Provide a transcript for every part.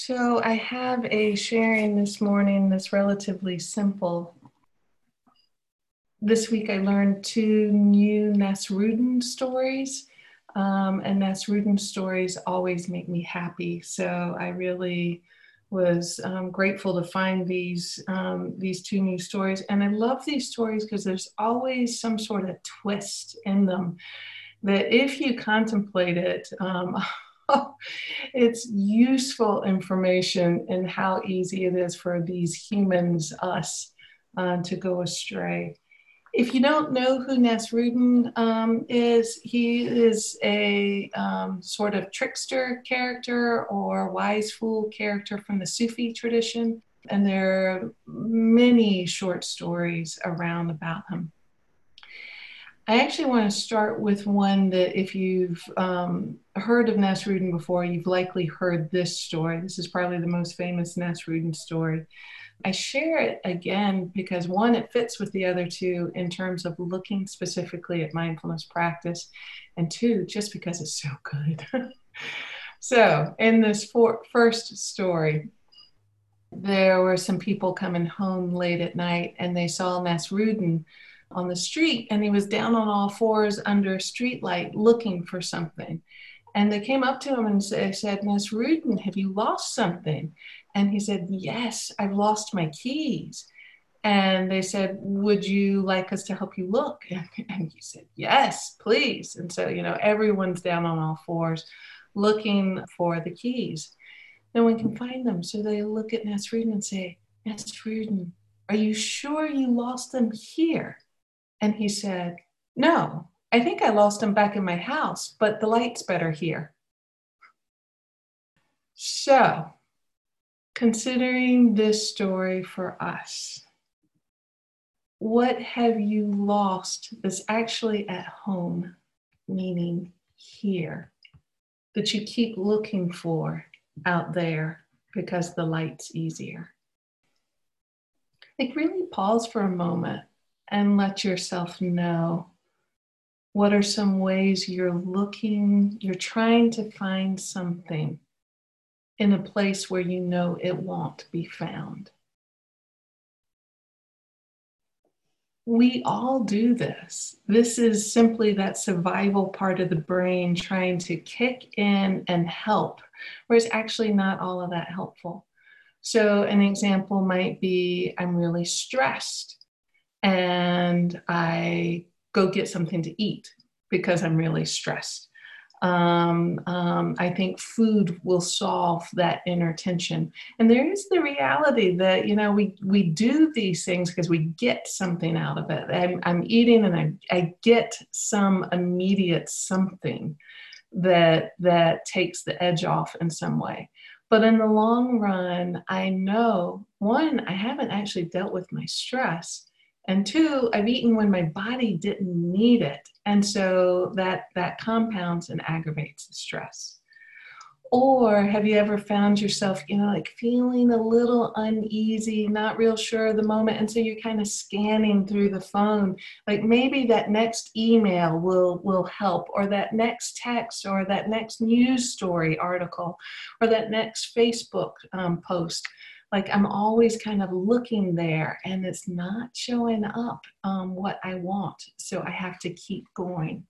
So I have a sharing this morning that's relatively simple. This week I learned two new Nasrudin stories. Um, and Nasrudin stories always make me happy. So I really was um, grateful to find these um, these two new stories, and I love these stories because there's always some sort of twist in them that, if you contemplate it, um, it's useful information and how easy it is for these humans, us, uh, to go astray. If you don't know who Nasrudin um, is, he is a um, sort of trickster character or wise fool character from the Sufi tradition. And there are many short stories around about him. I actually want to start with one that, if you've um, heard of Nasrudin before, you've likely heard this story. This is probably the most famous Nasrudin story. I share it again because one, it fits with the other two in terms of looking specifically at mindfulness practice, and two, just because it's so good. so, in this for, first story, there were some people coming home late at night and they saw Nasrudin on the street and he was down on all fours under a street light looking for something. And they came up to him and they said, Nasrudin, have you lost something? And he said, Yes, I've lost my keys. And they said, Would you like us to help you look? And he said, Yes, please. And so, you know, everyone's down on all fours looking for the keys. No one can find them. So they look at Nasrudin and say, Nasrudin, are you sure you lost them here? And he said, No, I think I lost them back in my house, but the light's better here. So, considering this story for us, what have you lost that's actually at home, meaning here, that you keep looking for out there because the light's easier? Like, really pause for a moment and let yourself know what are some ways you're looking, you're trying to find something in a place where you know it won't be found. We all do this. This is simply that survival part of the brain trying to kick in and help, where it's actually not all of that helpful. So, an example might be I'm really stressed and I go get something to eat because I'm really stressed. Um, um, I think food will solve that inner tension. And there is the reality that, you know, we, we do these things because we get something out of it. I'm, I'm eating and I, I get some immediate something that, that takes the edge off in some way. But in the long run, I know one, I haven't actually dealt with my stress and two i've eaten when my body didn't need it. And so that that compounds and aggravates the stress. Or have you ever found yourself you know like feeling a little uneasy not real sure of the moment and so you're kind of scanning through the phone? Like maybe that next email will will help or that next text or that next news story article or that next facebook um, post like I'm always kind of looking there and it's not showing up um, what I want. So I have to keep going.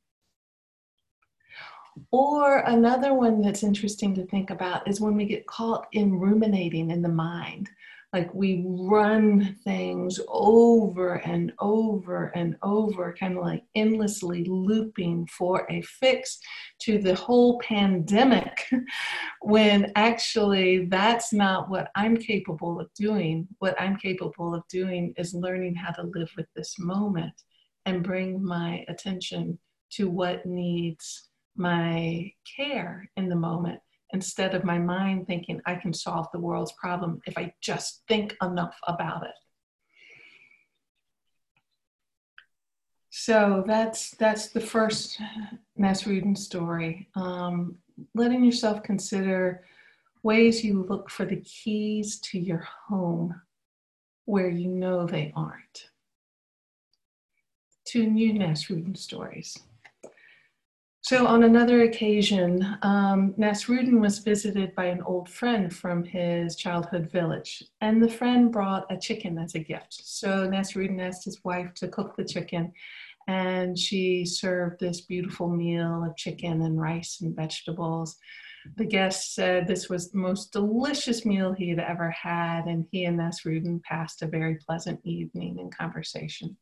Or another one that's interesting to think about is when we get caught in ruminating in the mind like we run things over and over and over, kind of like endlessly looping for a fix to the whole pandemic, when actually that's not what I'm capable of doing. What I'm capable of doing is learning how to live with this moment and bring my attention to what needs my care in the moment instead of my mind thinking I can solve the world's problem if I just think enough about it. So that's that's the first Nasrudin story. Um, letting yourself consider ways you look for the keys to your home where you know they aren't. Two new Nasrudin stories. So, on another occasion, um, Nasrudin was visited by an old friend from his childhood village, and the friend brought a chicken as a gift. So, Nasrudin asked his wife to cook the chicken, and she served this beautiful meal of chicken and rice and vegetables. The guest said this was the most delicious meal he had ever had, and he and Nasrudin passed a very pleasant evening in conversation.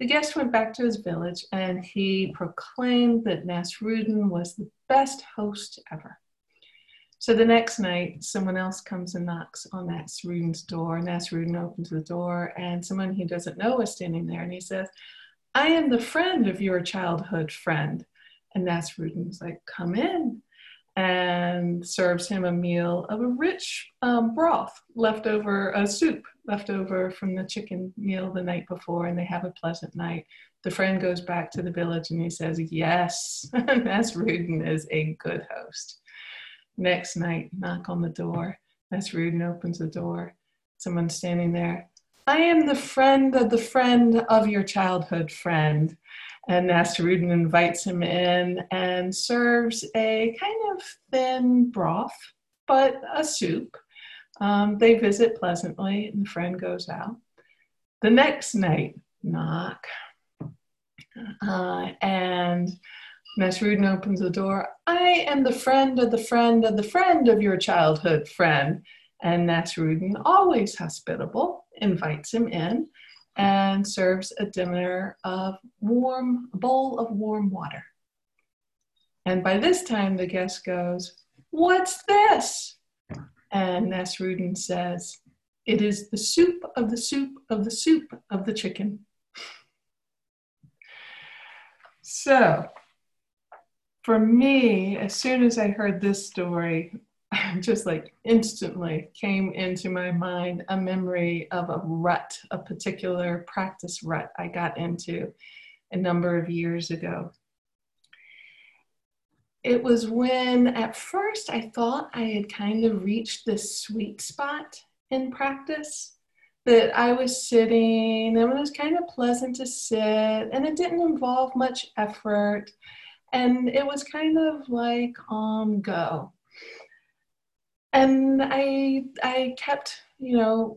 The guest went back to his village and he proclaimed that Nasrudin was the best host ever. So the next night, someone else comes and knocks on Nasrudin's door. Nasrudin opens the door, and someone he doesn't know is standing there, and he says, I am the friend of your childhood friend. And Nasrudin's like, Come in and serves him a meal of a rich um, broth leftover a soup leftover from the chicken meal the night before, and they have a pleasant night. The friend goes back to the village and he says, Yes, Nasrudin is a good host. Next night, knock on the door. Nasrudin opens the door. Someone's standing there. I am the friend of the friend of your childhood friend. And Nasrudin invites him in and serves a kind of thin broth, but a soup. Um, they visit pleasantly, and the friend goes out. The next night, knock. Uh, and Nasrudin opens the door. I am the friend of the friend of the friend of your childhood friend. And Nasrudin, always hospitable, invites him in and serves a dinner of warm, a bowl of warm water. And by this time, the guest goes, What's this? And Nasrudin says, It is the soup of the soup of the soup of the chicken. So, for me, as soon as I heard this story, just like instantly came into my mind a memory of a rut, a particular practice rut I got into a number of years ago. It was when at first I thought I had kind of reached this sweet spot in practice. That I was sitting and it was kind of pleasant to sit, and it didn't involve much effort, and it was kind of like on go and I I kept you know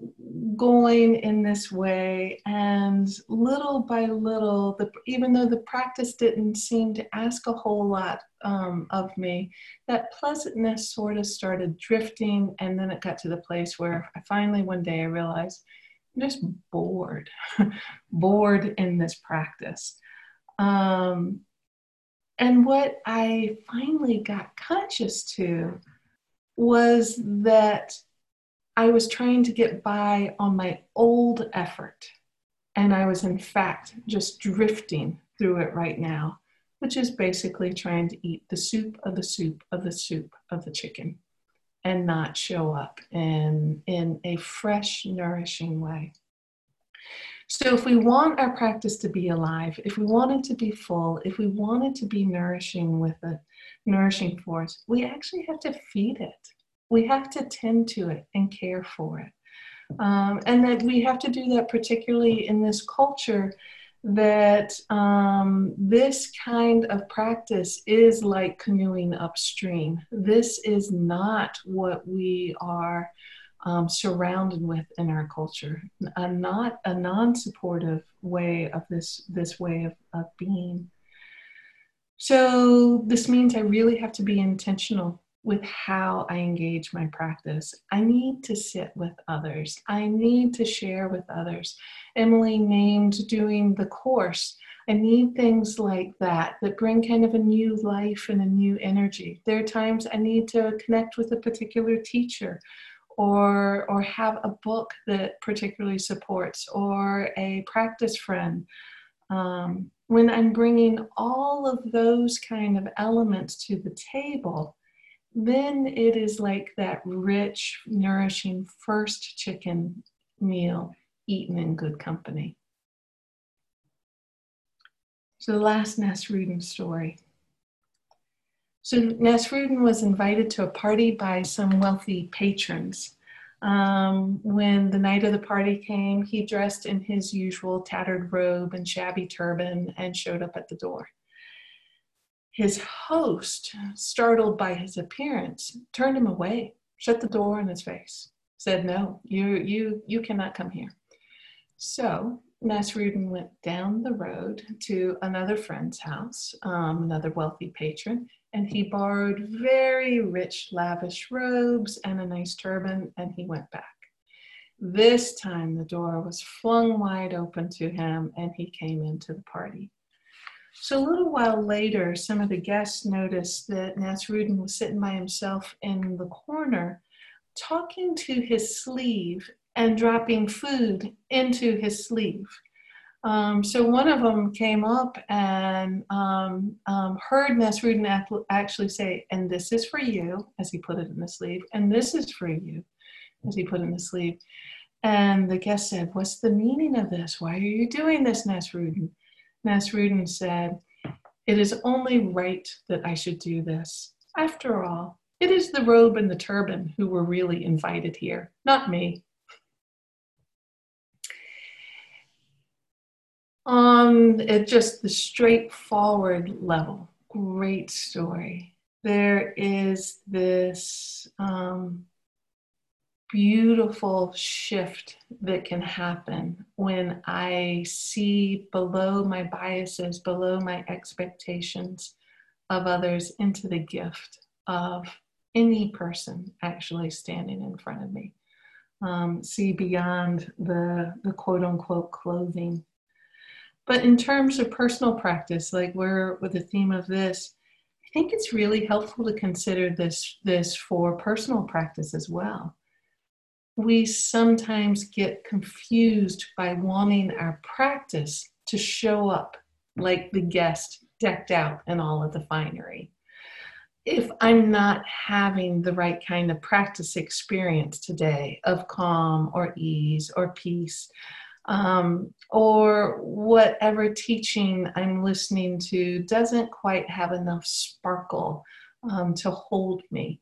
going in this way. And little by little the, even though the practice didn't seem to ask a whole lot um, of me that pleasantness sort of started drifting. And then it got to the place where I finally one day I realized I'm just bored bored in this practice. Um, and what I finally got conscious to was that I was trying to get by on my old effort. And I was, in fact, just drifting through it right now, which is basically trying to eat the soup of the soup of the soup of the chicken and not show up in, in a fresh, nourishing way. So, if we want our practice to be alive, if we want it to be full, if we want it to be nourishing with it, nourishing for us, we actually have to feed it. We have to tend to it and care for it. Um, and that we have to do that particularly in this culture that um, this kind of practice is like canoeing upstream. This is not what we are um, surrounded with in our culture, a not a non-supportive way of this this way of, of being. So this means I really have to be intentional with how I engage my practice. I need to sit with others. I need to share with others. Emily named doing the course. I need things like that that bring kind of a new life and a new energy. There are times I need to connect with a particular teacher or or have a book that particularly supports or a practice friend um, when i'm bringing all of those kind of elements to the table then it is like that rich nourishing first chicken meal eaten in good company so the last nasrudin story so Nasrudin was invited to a party by some wealthy patrons. Um, when the night of the party came, he dressed in his usual tattered robe and shabby turban and showed up at the door. his host, startled by his appearance, turned him away, shut the door in his face, said, No, you, you, you cannot come here. So Nasrudin went down the road to another friend's house, um, another wealthy patron, and he borrowed very rich, lavish robes and a nice turban, and he went back. This time the door was flung wide open to him, and he came into the party. So a little while later, some of the guests noticed that Nasrudin was sitting by himself in the corner, talking to his sleeve and dropping food into his sleeve. Um, so one of them came up and um, um, heard Nasrudin actually say, and this is for you, as he put it in the sleeve, and this is for you, as he put in the sleeve. And the guest said, what's the meaning of this? Why are you doing this, Nasrudin? Nasrudin said, it is only right that I should do this. After all, it is the robe and the turban who were really invited here, not me. It just the straightforward level. Great story. There is this um, beautiful shift that can happen when i see below my biases below my expectations of others into the gift of any person actually standing in front of me. Um, see beyond the the quote unquote clothing but in terms of personal practice, like we're with the theme of this, I think it's really helpful to consider this this for personal practice as well. We sometimes get confused by wanting our practice to show up like the guest decked out in all of the finery. If I'm not having the right kind of practice experience today of calm or ease or peace, um, or whatever teaching I'm listening to doesn't quite have enough sparkle um, to hold me,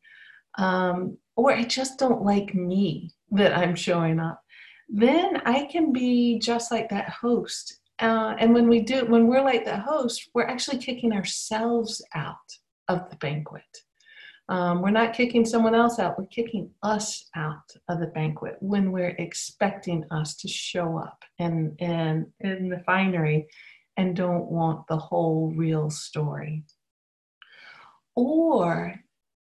um, or I just don't like me that I'm showing up, then I can be just like that host. Uh, and when we do, when we're like the host, we're actually kicking ourselves out of the banquet. Um, we're not kicking someone else out, we're kicking us out of the banquet when we're expecting us to show up and, and in the finery and don't want the whole real story. Or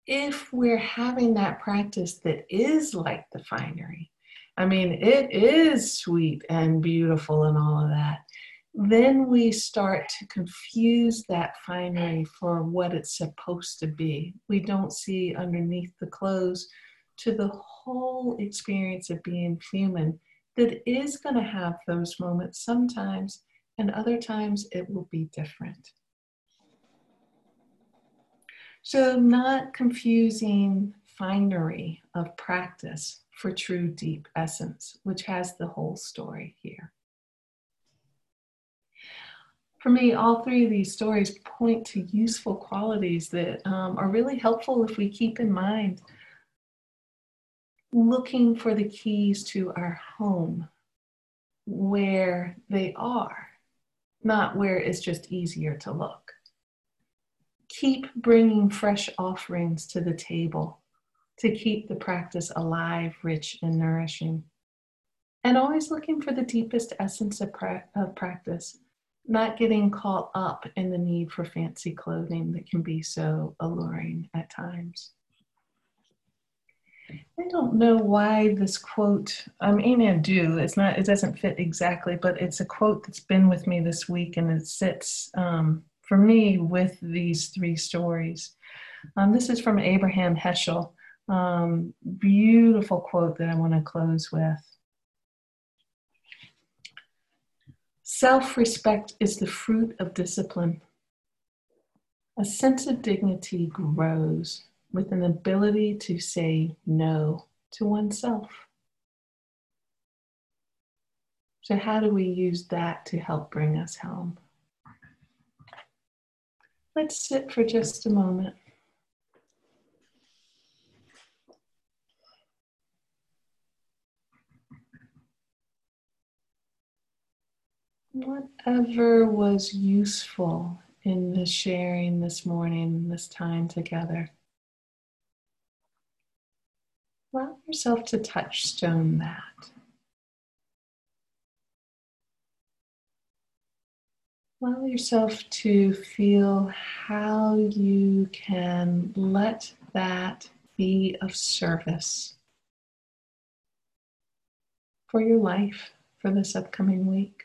if we're having that practice that is like the finery, I mean, it is sweet and beautiful and all of that then we start to confuse that finery for what it's supposed to be. We don't see underneath the clothes to the whole experience of being human that is going to have those moments sometimes, and other times it will be different. So, not confusing finery of practice for true deep essence, which has the whole story here for me, all three of these stories point to useful qualities that um, are really helpful if we keep in mind looking for the keys to our home where they are, not where it's just easier to look. Keep bringing fresh offerings to the table to keep the practice alive, rich, and nourishing. And always looking for the deepest essence of, pra- of practice not getting caught up in the need for fancy clothing that can be so alluring at times. I don't know why this quote, I mean, I do, it's not, it doesn't fit exactly, but it's a quote that's been with me this week and it sits um, for me with these three stories. Um, this is from Abraham Heschel. Um, beautiful quote that I want to close with. Self respect is the fruit of discipline. A sense of dignity grows with an ability to say no to oneself. So, how do we use that to help bring us home? Let's sit for just a moment. Whatever was useful in the sharing this morning, this time together. Allow yourself to touchstone that. Allow yourself to feel how you can let that be of service for your life for this upcoming week.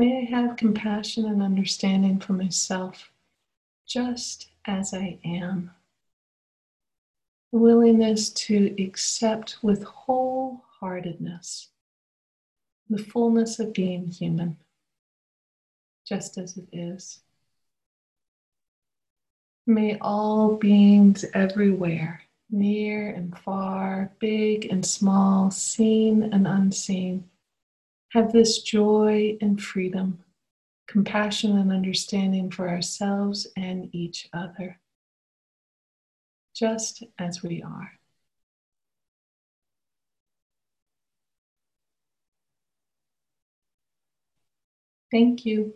May I have compassion and understanding for myself just as I am. Willingness to accept with wholeheartedness the fullness of being human, just as it is. May all beings everywhere, near and far, big and small, seen and unseen, have this joy and freedom, compassion and understanding for ourselves and each other, just as we are. Thank you.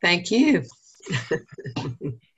Thank you.